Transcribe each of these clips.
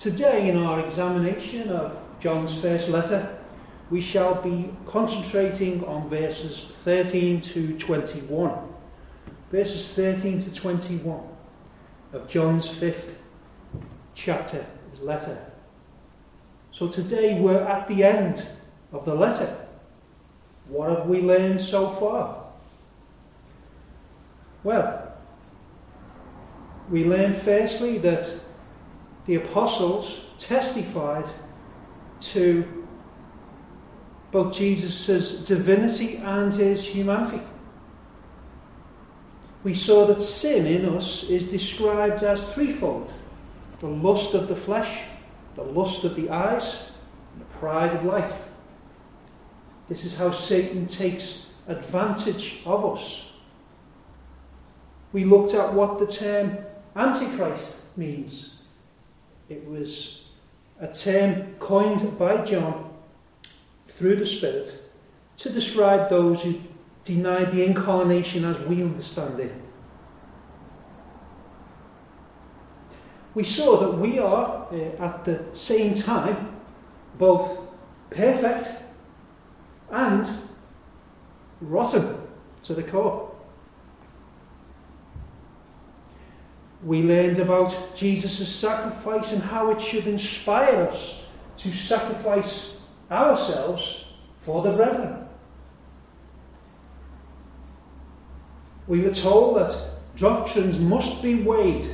Today, in our examination of John's first letter, we shall be concentrating on verses 13 to 21. Verses 13 to 21 of John's fifth chapter, his letter. So today we're at the end of the letter. What have we learned so far? Well, we learned firstly that the apostles testified to both Jesus' divinity and his humanity. We saw that sin in us is described as threefold the lust of the flesh, the lust of the eyes, and the pride of life. This is how Satan takes advantage of us. We looked at what the term Antichrist means. It was a term coined by John through the Spirit to describe those who deny the incarnation as we understand it. We saw that we are, uh, at the same time, both perfect and rotten to the core. We learned about Jesus' sacrifice and how it should inspire us to sacrifice ourselves for the brethren. We were told that doctrines must be weighed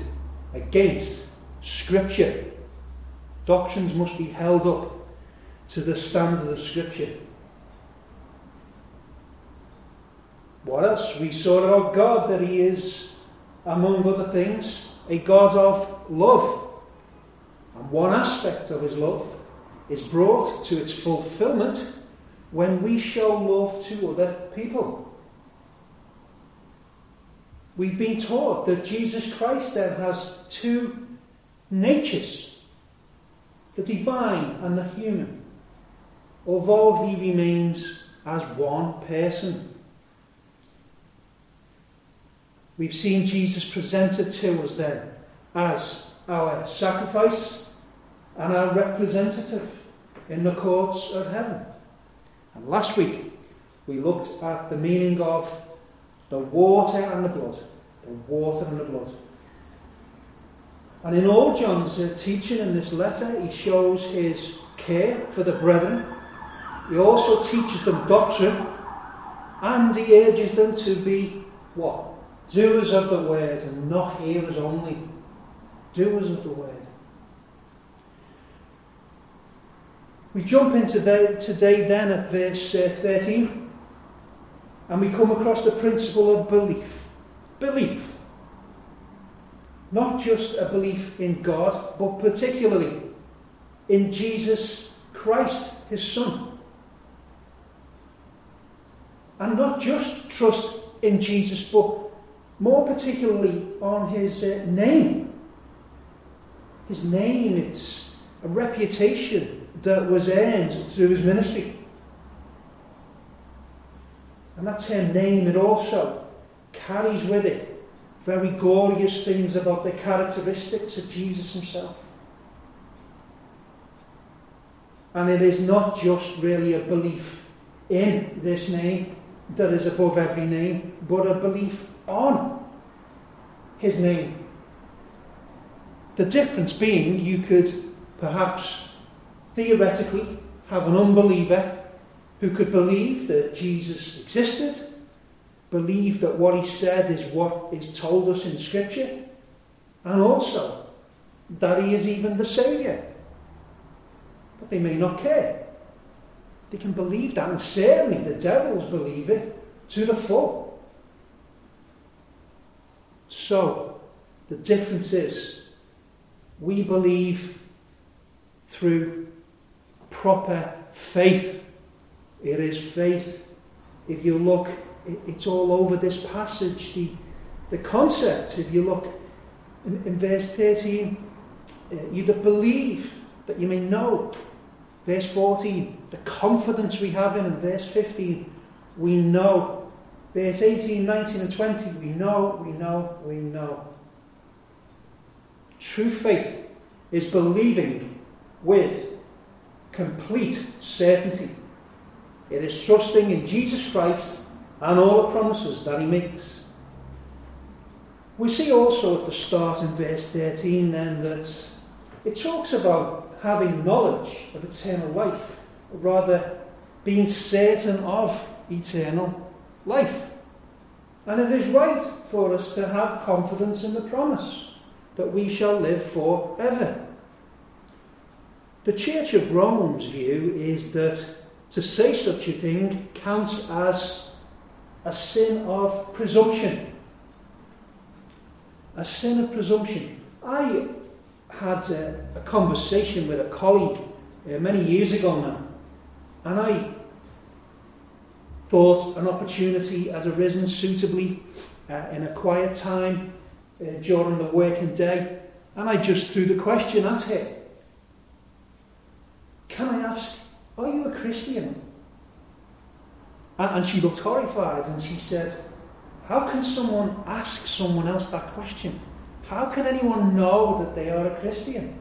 against Scripture. Doctrines must be held up to the standard of Scripture. What else? We saw about God that He is among other things, a God of love. And one aspect of his love is brought to its fulfillment when we show love to other people. We've been taught that Jesus Christ then has two natures the divine and the human, although he remains as one person. We've seen Jesus presented to us then as our sacrifice and our representative in the courts of heaven. And last week we looked at the meaning of the water and the blood. The water and the blood. And in all John's uh, teaching in this letter, he shows his care for the brethren. He also teaches them doctrine and he urges them to be what? Doers of the word and not hearers only. Doers of the word. We jump into the, today then at verse uh, 13 and we come across the principle of belief. Belief. Not just a belief in God, but particularly in Jesus Christ, his Son. And not just trust in Jesus, but more particularly on his uh, name. His name, it's a reputation that was earned through his ministry. And that term name, it also carries with it very glorious things about the characteristics of Jesus himself. And it is not just really a belief in this name that is above every name, but a belief on his name. The difference being you could perhaps theoretically have an unbeliever who could believe that Jesus existed, believe that what he said is what is told us in Scripture, and also that he is even the Saviour. But they may not care. They can believe that, and certainly the devils believe it to the full. So, the difference is we believe through proper faith. It is faith. If you look, it's all over this passage. The, the concept, if you look in, in verse 13, uh, you that believe that you may know. Verse 14, the confidence we have in, in verse 15, we know Verse 18, 19, and 20, we know, we know, we know. True faith is believing with complete certainty. It is trusting in Jesus Christ and all the promises that he makes. We see also at the start in verse 13 then that it talks about having knowledge of eternal life, rather being certain of eternal life. And it is right for us to have confidence in the promise that we shall live forever. The Church of Rome's view is that to say such a thing counts as a sin of presumption. A sin of presumption. I had a, a conversation with a colleague uh, many years ago now, and I thought an opportunity had arisen suitably uh, in a quiet time uh, during the working day, and I just threw the question at her Can I ask, are you a Christian? And she looked horrified and she said, How can someone ask someone else that question? How can anyone know that they are a Christian?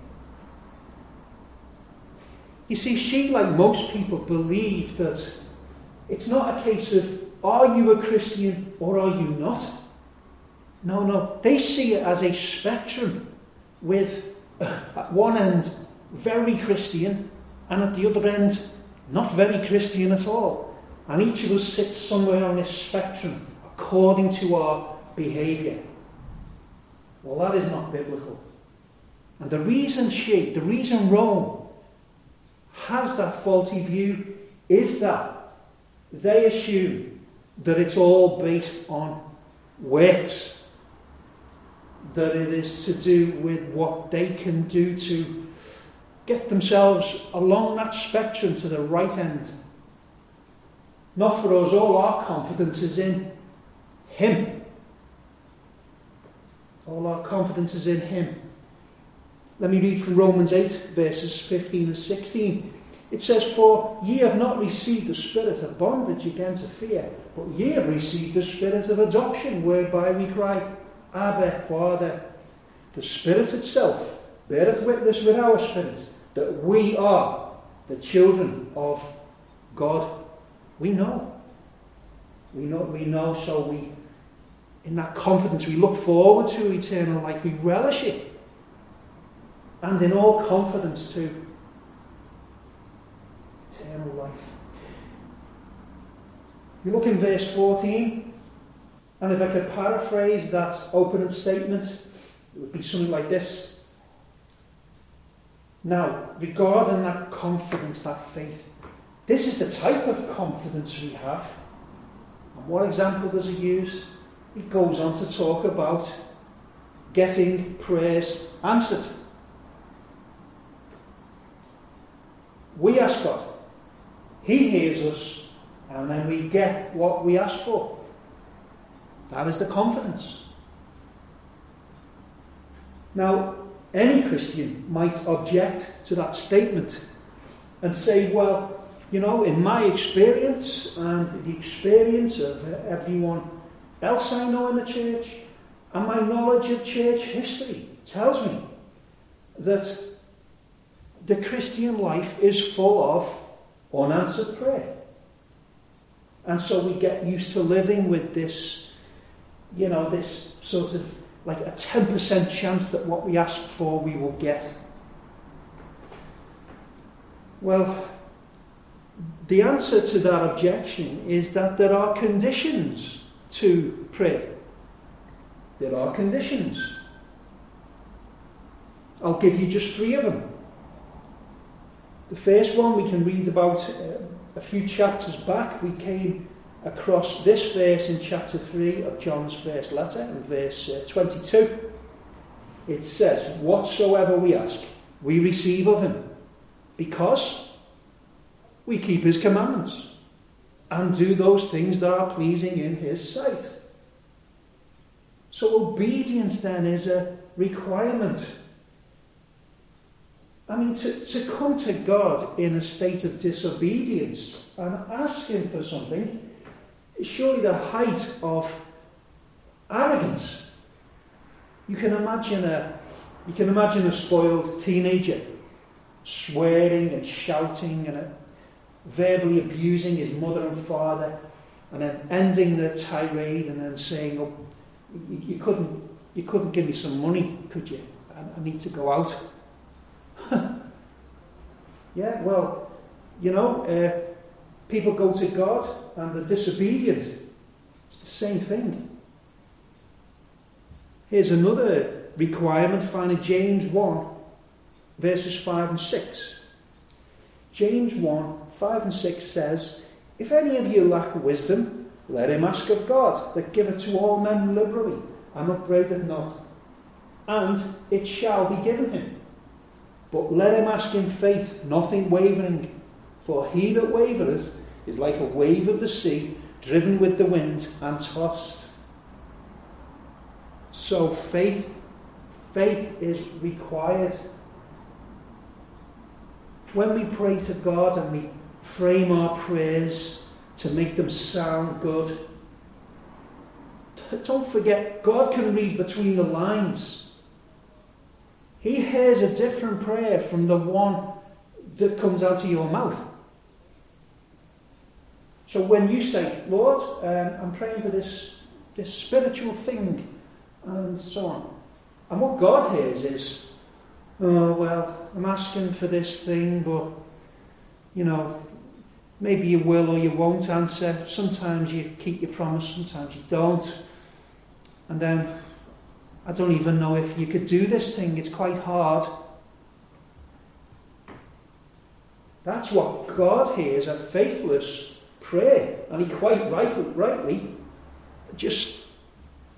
You see, she, like most people, believed that it's not a case of are you a Christian or are you not? No, no. They see it as a spectrum with, uh, at one end, very Christian, and at the other end, not very Christian at all. And each of us sits somewhere on this spectrum according to our behaviour. Well, that is not biblical. And the reason she, the reason Rome has that faulty view is that they assume that it's all based on works that it is to do with what they can do to get themselves along that spectrum to the right end. Not for us, all our confidence is in Him. All our confidence is in Him. Let me read from Romans 8, verses 15 and 16. It says, For ye have not received the spirit of bondage again to fear, but ye have received the spirit of adoption, whereby we cry, Abba, Father. The Spirit itself beareth witness with our spirit that we are the children of God. We know. We know, we know, so we, in that confidence, we look forward to eternal life. We relish it. And in all confidence to eternal life. You look in verse 14. And if I could paraphrase that opening statement, it would be something like this. Now, regarding that confidence, that faith, this is the type of confidence we have. And what example does he use? He goes on to talk about getting prayers answered. We ask God, He hears us, and then we get what we ask for. That is the confidence. Now, any Christian might object to that statement and say, well, you know, in my experience and the experience of everyone else I know in the church and my knowledge of church history tells me that the Christian life is full of unanswered prayer. And so we get used to living with this you know, this sort of like a 10% chance that what we ask for we will get. Well, the answer to that objection is that there are conditions to pray. There are conditions. I'll give you just three of them. The first one we can read about uh, a few chapters back. We came across this verse in chapter 3 of John's first letter, in verse uh, 22. It says, Whatsoever we ask, we receive of him, because we keep his commandments and do those things that are pleasing in his sight. So obedience then is a requirement. I mean, to, to come to God in a state of disobedience and ask him for something is surely the height of arrogance. You can imagine a, You can imagine a spoiled teenager swearing and shouting and verbally abusing his mother and father and then ending the tirade and then saying, oh, you, you couldn't, you couldn't give me some money, could you? I, I need to go out. yeah, well, you know, uh, people go to God and they're disobedient. It's the same thing. Here's another requirement found in James 1, verses 5 and 6. James 1, 5 and 6 says, If any of you lack wisdom, let him ask of God, that giveth to all men liberally, and upbraideth not, and it shall be given him. But let him ask in faith, nothing wavering. For he that wavereth is like a wave of the sea, driven with the wind and tossed. So faith, faith is required. When we pray to God and we frame our prayers to make them sound good, don't forget, God can read between the lines. He hears a different prayer from the one that comes out of your mouth. So when you say, Lord, um, I'm praying for this, this spiritual thing, and so on. And what God hears is, oh, well, I'm asking for this thing, but, you know, maybe you will or you won't answer. Sometimes you keep your promise, sometimes you don't. And then, I don't even know if you could do this thing, it's quite hard. That's what God hears a faithless prayer. And he quite right, rightly just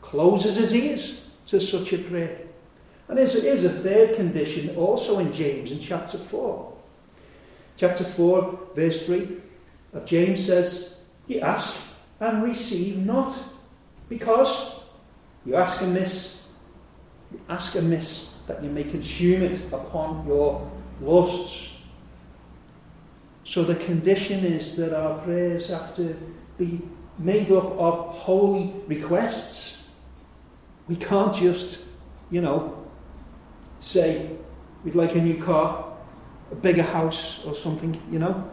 closes his ears to such a prayer. And there's, there's a third condition also in James in chapter 4. Chapter 4, verse 3 of James says, You ask and receive not, because you ask amiss, ask amiss that you may consume it upon your lusts. So the condition is that our prayers have to be made up of holy requests. We can't just, you know, say we'd like a new car, a bigger house, or something, you know.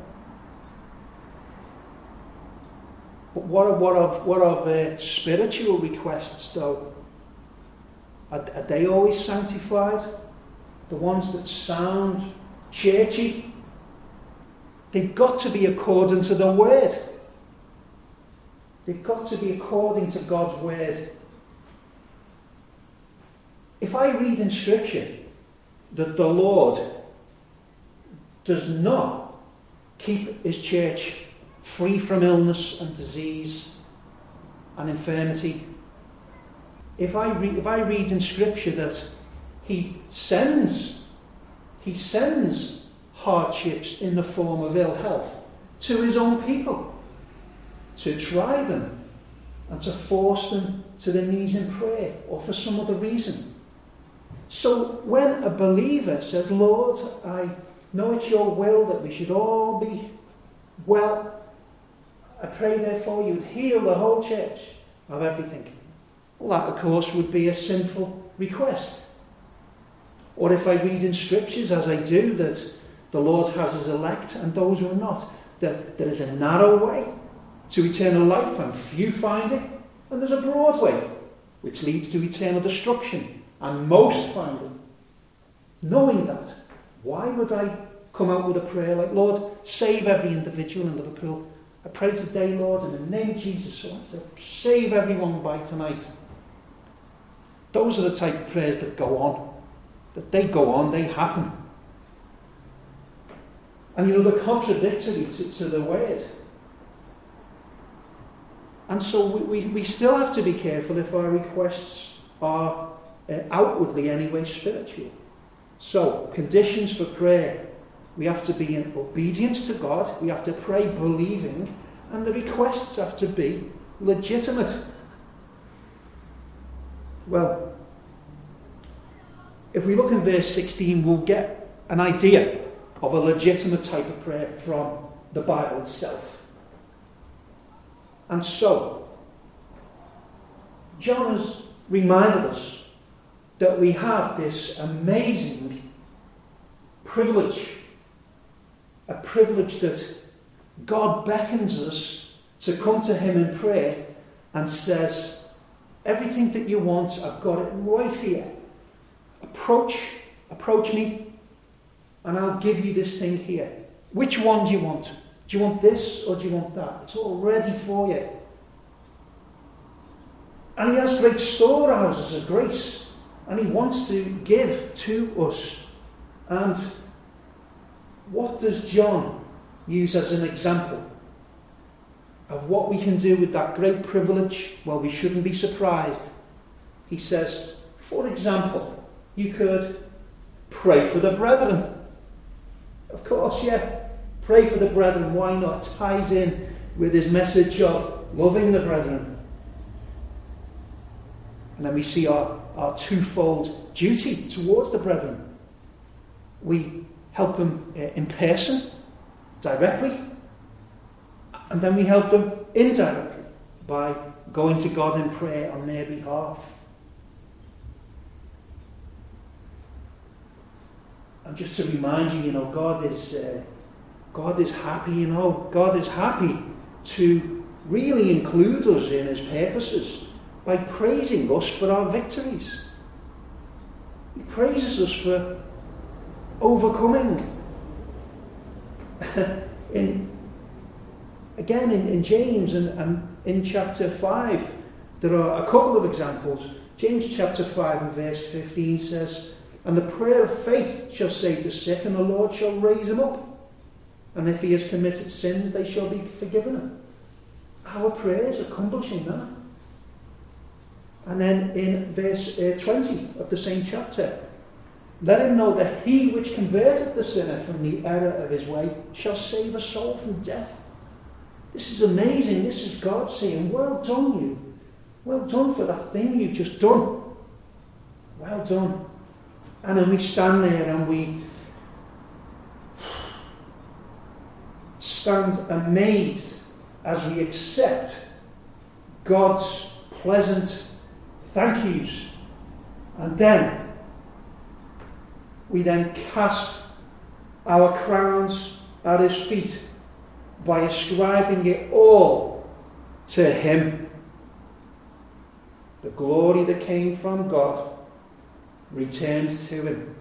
But what of what of what of uh, spiritual requests though? Are, are they always sanctified? The ones that sound churchy? They've got to be according to the word. They've got to be according to God's word. If I read in Scripture that the Lord does not keep his church free from illness and disease and infirmity, if I, re- if I read in Scripture that he sends, he sends hardships in the form of ill health to his own people, to try them and to force them to their knees in prayer or for some other reason. So when a believer says, Lord, I know it's your will that we should all be well, I pray therefore you would heal the whole church of everything. Well, that, of course, would be a sinful request. Or if I read in scriptures, as I do, that the Lord has his elect and those who are not, that there is a narrow way to eternal life and few find it, and there's a broad way which leads to eternal destruction and most find it. Knowing that, why would I come out with a prayer like, Lord, save every individual in Liverpool? I pray today, Lord, in the name of Jesus, so to save everyone by tonight. Those are the type of prayers that go on. That they go on, they happen. And you know, they're contradictory to, to the word. And so we, we, we still have to be careful if our requests are uh, outwardly anyway spiritual. So, conditions for prayer. We have to be in obedience to God, we have to pray believing, and the requests have to be legitimate. Well, if we look in verse 16, we'll get an idea of a legitimate type of prayer from the Bible itself. And so, John has reminded us that we have this amazing privilege, a privilege that God beckons us to come to Him in prayer and says, Everything that you want, I've got it right here. Approach, approach me, and I'll give you this thing here. Which one do you want? Do you want this or do you want that? It's all ready for you. And he has great storehouses of grace. And he wants to give to us. And what does John use as an example of what we can do with that great privilege? Well, we shouldn't be surprised. He says, for example, you could pray for the brethren. Of course, yeah. Pray for the brethren. Why not? Ties in with his message of loving the brethren. And then we see our, our twofold duty towards the brethren. We help them uh, in person, directly, and then we help them indirectly by going to God in prayer on their behalf. And just to remind you, you know, God is, uh, God is happy, you know, God is happy to really include us in his purposes by praising us for our victories. He praises us for overcoming. in, again, in, in James and, and in chapter 5, there are a couple of examples. James chapter 5 and verse 15 says, And the prayer of faith shall save the sick, and the Lord shall raise him up. And if he has committed sins, they shall be forgiven him. Our prayers accomplishing that. And then in verse uh, 20 of the same chapter, let him know that he which converted the sinner from the error of his way shall save a soul from death. This is amazing. This is God saying, Well done, you. Well done for that thing you've just done. Well done. And then we stand there and we stand amazed as we accept God's pleasant thank yous. And then we then cast our crowns at his feet by ascribing it all to him. The glory that came from God returns to him.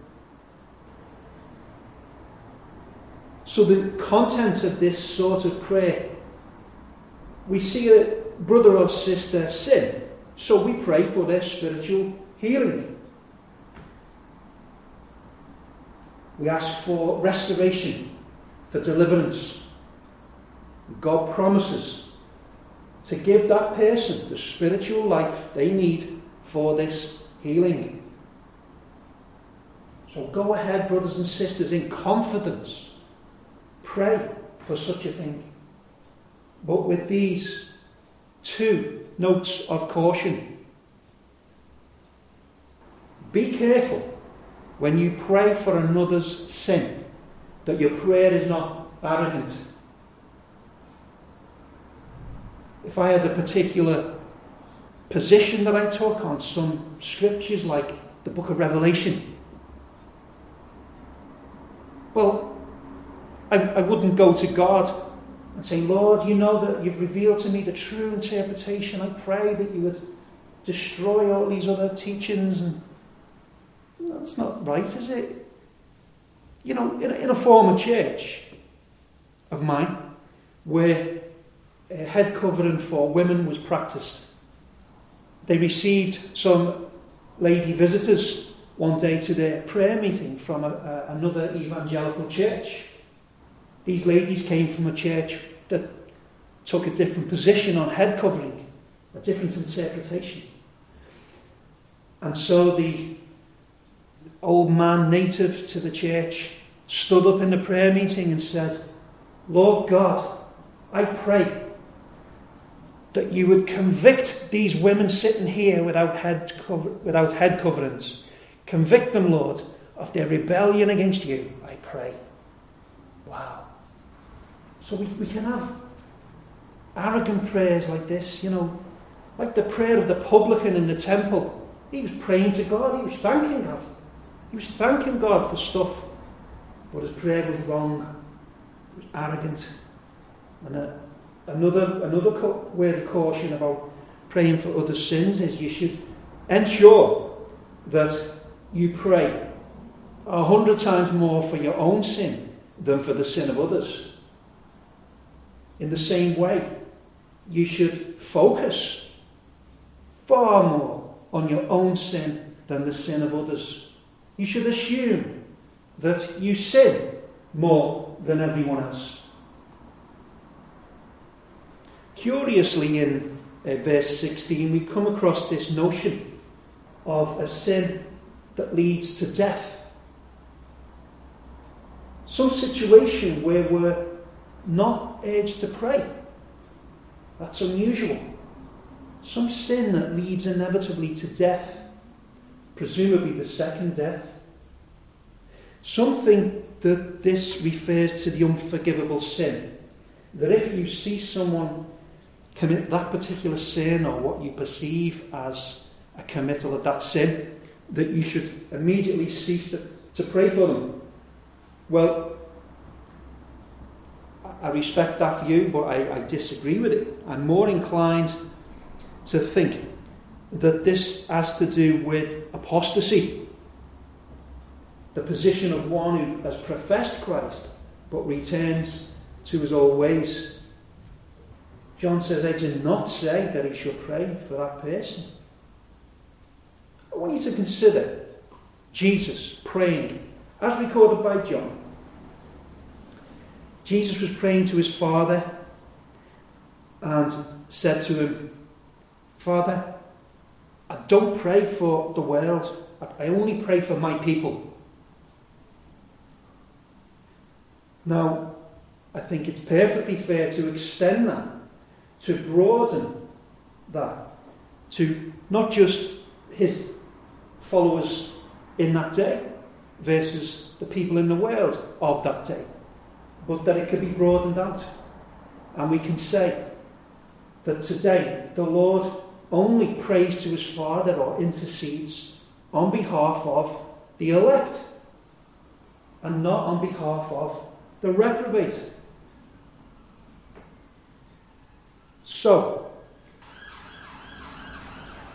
So, the content of this sort of prayer, we see a brother or sister sin so we pray for their spiritual healing. We ask for restoration, for deliverance. God promises to give that person the spiritual life they need for this healing. So go ahead, brothers and sisters, in confidence. Pray for such a thing. But with these two notes of caution. Be careful when you pray for another's sin that your prayer is not arrogant. If I had a particular position that I took on some scriptures like the book of Revelation, well, I, I wouldn't go to God and say, Lord, you know that you've revealed to me the true interpretation. I pray that you would destroy all these other teachings. And that's not right, is it? You know, in a, in a former church of mine, where Uh, head covering for women was practiced, they received some lady visitors one day to their prayer meeting from a, a, another evangelical church. These ladies came from a church that took a different position on head covering, a different interpretation. And so the old man native to the church stood up in the prayer meeting and said, Lord God, I pray that you would convict these women sitting here without head, cover, without head coverings. Convict them, Lord, of their rebellion against you, I pray. Wow. So we, we can have arrogant prayers like this, you know, like the prayer of the publican in the temple He was praying to God, he was thanking God. He was thanking God for stuff, but his prayer was wrong, it was arrogant. And uh, another, another word of caution about praying for other sins is you should ensure that you pray a hundred times more for your own sin than for the sin of others. In the same way, you should focus far more on your own sin than the sin of others. You should assume that you sin more than everyone else. Curiously, in uh, verse 16, we come across this notion of a sin that leads to death. Some situation where we're not urged to pray. That's unusual. Some sin that leads inevitably to death, presumably the second death. Something that this refers to the unforgivable sin. That if you see someone commit that particular sin or what you perceive as a committal of that sin, that you should immediately cease to, to pray for them. Well, I respect that view, but I, I disagree with it. I'm more inclined to think that this has to do with apostasy, the position of one who has professed Christ but returns to his old ways. John says, I did not say that he should pray for that person. I want you to consider Jesus praying, as recorded by John, Jesus was praying to his Father and said to him, Father, I don't pray for the world, I only pray for my people. Now, I think it's perfectly fair to extend that, to broaden that, to not just his followers in that day versus the people in the world of that day but that it could be broadened out. And we can say that today the Lord only prays to his Father or intercedes on behalf of the elect and not on behalf of the reprobate. So,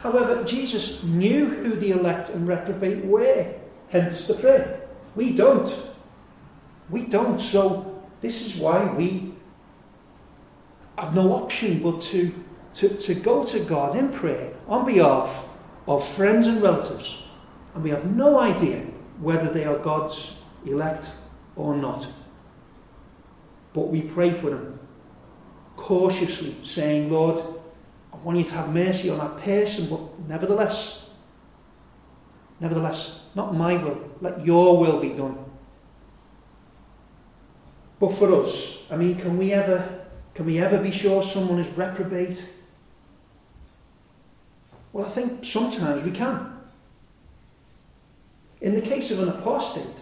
however, Jesus knew who the elect and reprobate were, hence the prayer. We don't. We don't. So, this is why we have no option but to, to, to go to God in prayer on behalf of friends and relatives. And we have no idea whether they are God's elect or not. But we pray for them cautiously, saying, Lord, I want you to have mercy on that person, but nevertheless, nevertheless, not my will, let your will be done. But for us, I mean, can we ever, can we ever be sure someone is reprobate? Well, I think sometimes we can. In the case of an apostate,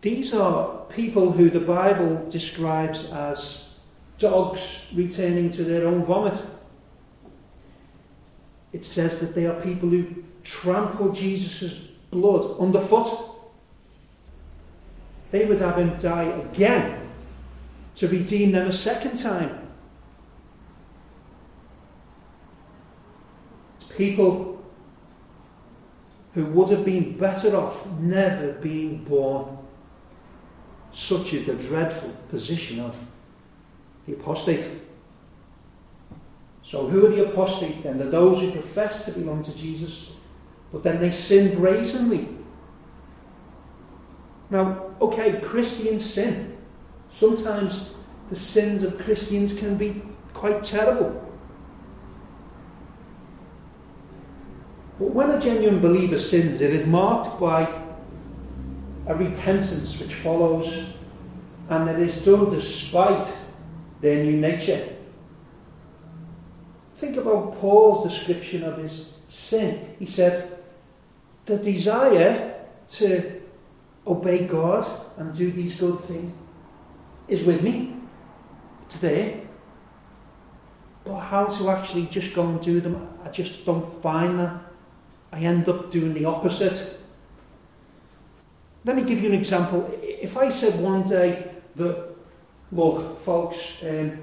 these are people who the Bible describes as dogs returning to their own vomit. It says that they are people who trample Jesus' blood underfoot they would have him die again to redeem them a second time. People who would have been better off never being born. Such is the dreadful position of the apostate. So, who are the apostates then? They're those who profess to belong to Jesus, but then they sin brazenly now, okay, Christians sin. Sometimes the sins of Christians can be quite terrible. But when a genuine believer sins, it is marked by a repentance which follows, and it is done despite their new nature. Think about Paul's description of his sin. He said, The desire to obey God and do these good things is with me. There. But how to actually just go and do them, I just don't find that I end up doing the opposite. Let me give you an example. If I said one day that, look, folks, um,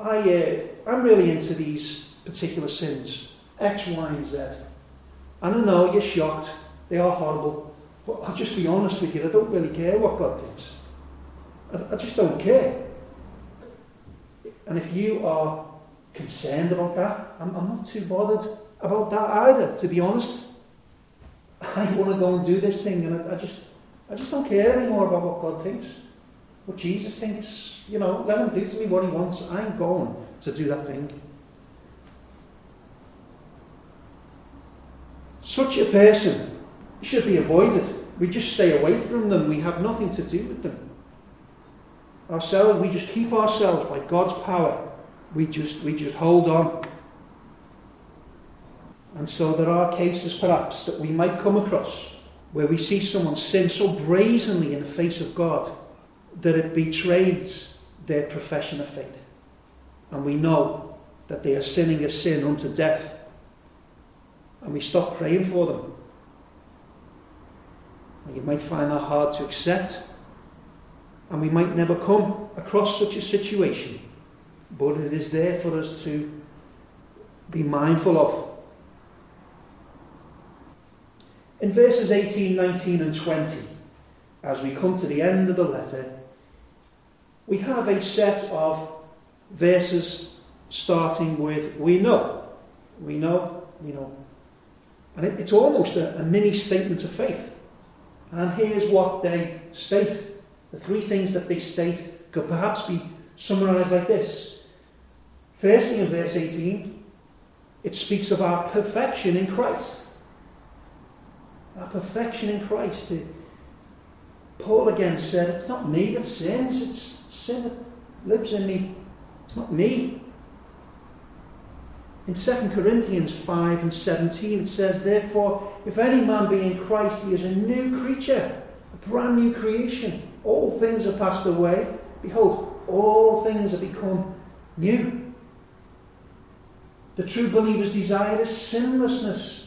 I, uh, I'm really into these particular sins, X, Y, and Z. And I know you're shocked, they are horrible, but I'll just be honest with you, I don't really care what God thinks. I, I just don't care. And if you are concerned about that, I'm, I'm not too bothered about that either, to be honest. I want to go and do this thing, and I, I just, I just don't care anymore about what God thinks, what Jesus thinks. You know, let him do to me what he wants. I'm going to do that thing. Such a person should be avoided. We just stay away from them. We have nothing to do with them. Ourselves, we just keep ourselves by God's power. We just, we just hold on. And so there are cases perhaps that we might come across where we see someone sin so brazenly in the face of God that it betrays their profession of faith. And we know that they are sinning a sin unto death. And we stop praying for them. And you might find that hard to accept. And we might never come across such a situation. But it is there for us to be mindful of. In verses 18, 19, and 20, as we come to the end of the letter, we have a set of verses starting with we know. We know, we know. And it, it's almost a, a mini statement of faith. And here's what they state. The three things that they state could perhaps be summarized like this. Firstly, in verse 18, it speaks of our perfection in Christ. Our perfection in Christ. Paul again said, It's not me that sins, it's sin lives in me. It's not me. In 2 Corinthians 5 and 17 it says, Therefore, if any man be in Christ, he is a new creature, a brand new creation. All things are passed away. Behold, all things have become new. The true believer's desire is sinlessness.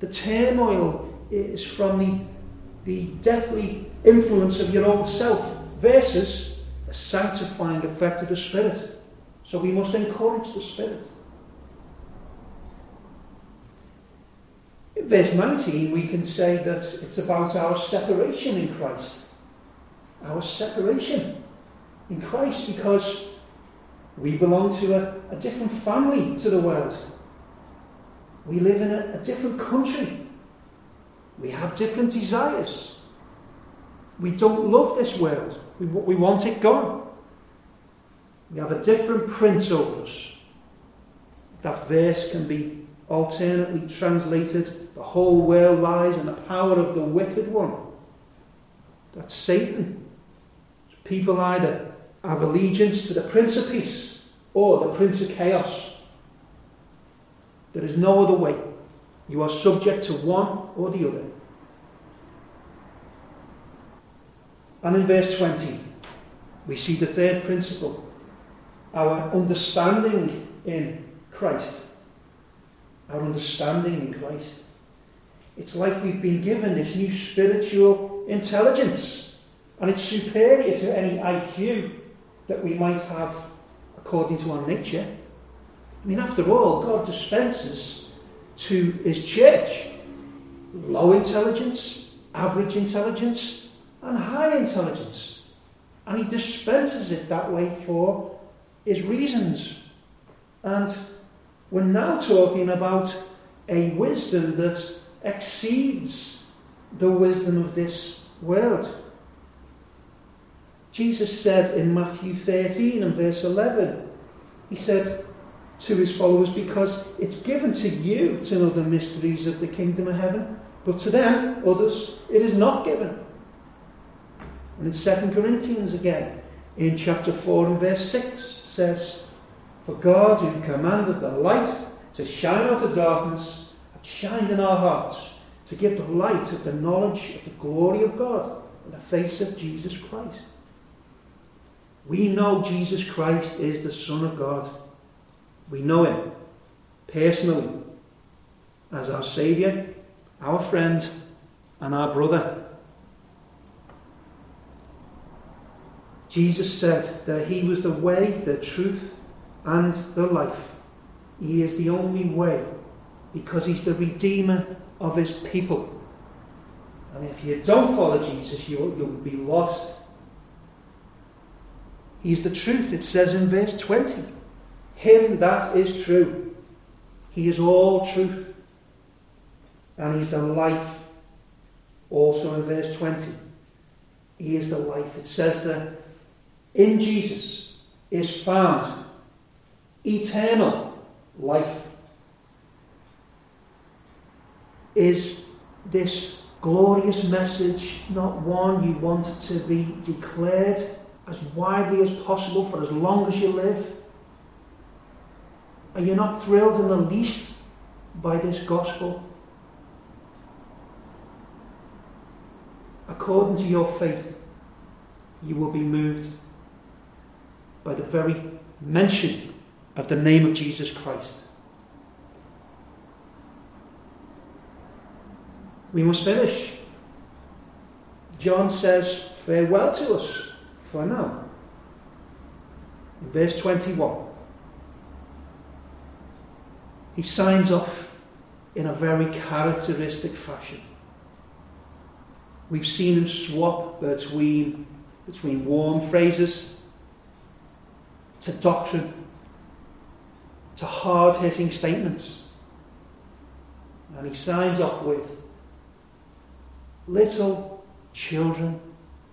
The turmoil is from the, the deathly influence of your old self versus a sanctifying effect of the Spirit. So we must encourage the Spirit. In verse 19, we can say that it's about our separation in Christ. Our separation in Christ because we belong to a, a different family to the world. We live in a, a different country. We have different desires. We don't love this world. We, we want it gone. We have a different print over us. That verse can be alternately translated the whole world lies in the power of the wicked one. That's Satan. People either have allegiance to the Prince of Peace or the Prince of Chaos. There is no other way. You are subject to one or the other. And in verse 20, we see the third principle our understanding in Christ. Our understanding in Christ. It's like we've been given this new spiritual intelligence, and it's superior to any IQ that we might have according to our nature. I mean, after all, God dispenses to his church low intelligence, average intelligence, and high intelligence. And he dispenses it that way for his reasons. And we're now talking about a wisdom that exceeds the wisdom of this world. Jesus said in Matthew 13 and verse 11, He said to His followers, Because it's given to you to know the mysteries of the kingdom of heaven, but to them, others, it is not given. And in 2 Corinthians again, in chapter 4 and verse 6, says, For God who commanded the light to shine out of darkness, had shined in our hearts to give the light of the knowledge of the glory of God in the face of Jesus Christ. We know Jesus Christ is the Son of God. We know him personally. as our Saviour, our friend, and our brother. Jesus said that He was the way, the truth, and the life. He is the only way because He's the Redeemer of His people. And if you don't follow Jesus, you'll, you'll be lost. He's the truth, it says in verse 20. Him that is true. He is all truth. And He's the life. Also in verse 20. He is the life. It says that in Jesus is found eternal life. Is this glorious message not one you want to be declared as widely as possible for as long as you live? Are you not thrilled in the least by this gospel? According to your faith, you will be moved by the very mention of the name of Jesus Christ. We must finish. John says farewell to us for now. In verse 21, he signs off in a very characteristic fashion. We've seen him swap between, between warm phrases to doctrine to hard hitting statements. And he signs off with little children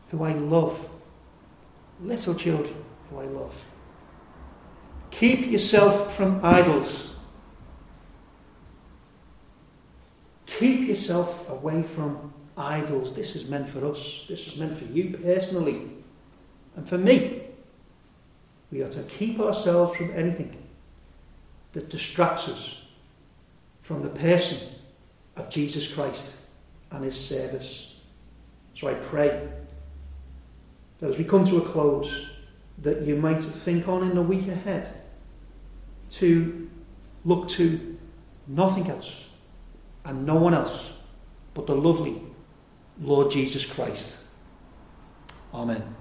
who I love. Little children who I love. Keep yourself from idols. Keep yourself away from idols. This is meant for us. This is meant for you personally. And for me. We are to keep ourselves from anything that distracts us from the person of Jesus Christ and his service. So I pray that as we come to a close, that you might think on in the week ahead to look to nothing else and no one else but the lovely Lord Jesus Christ. Amen.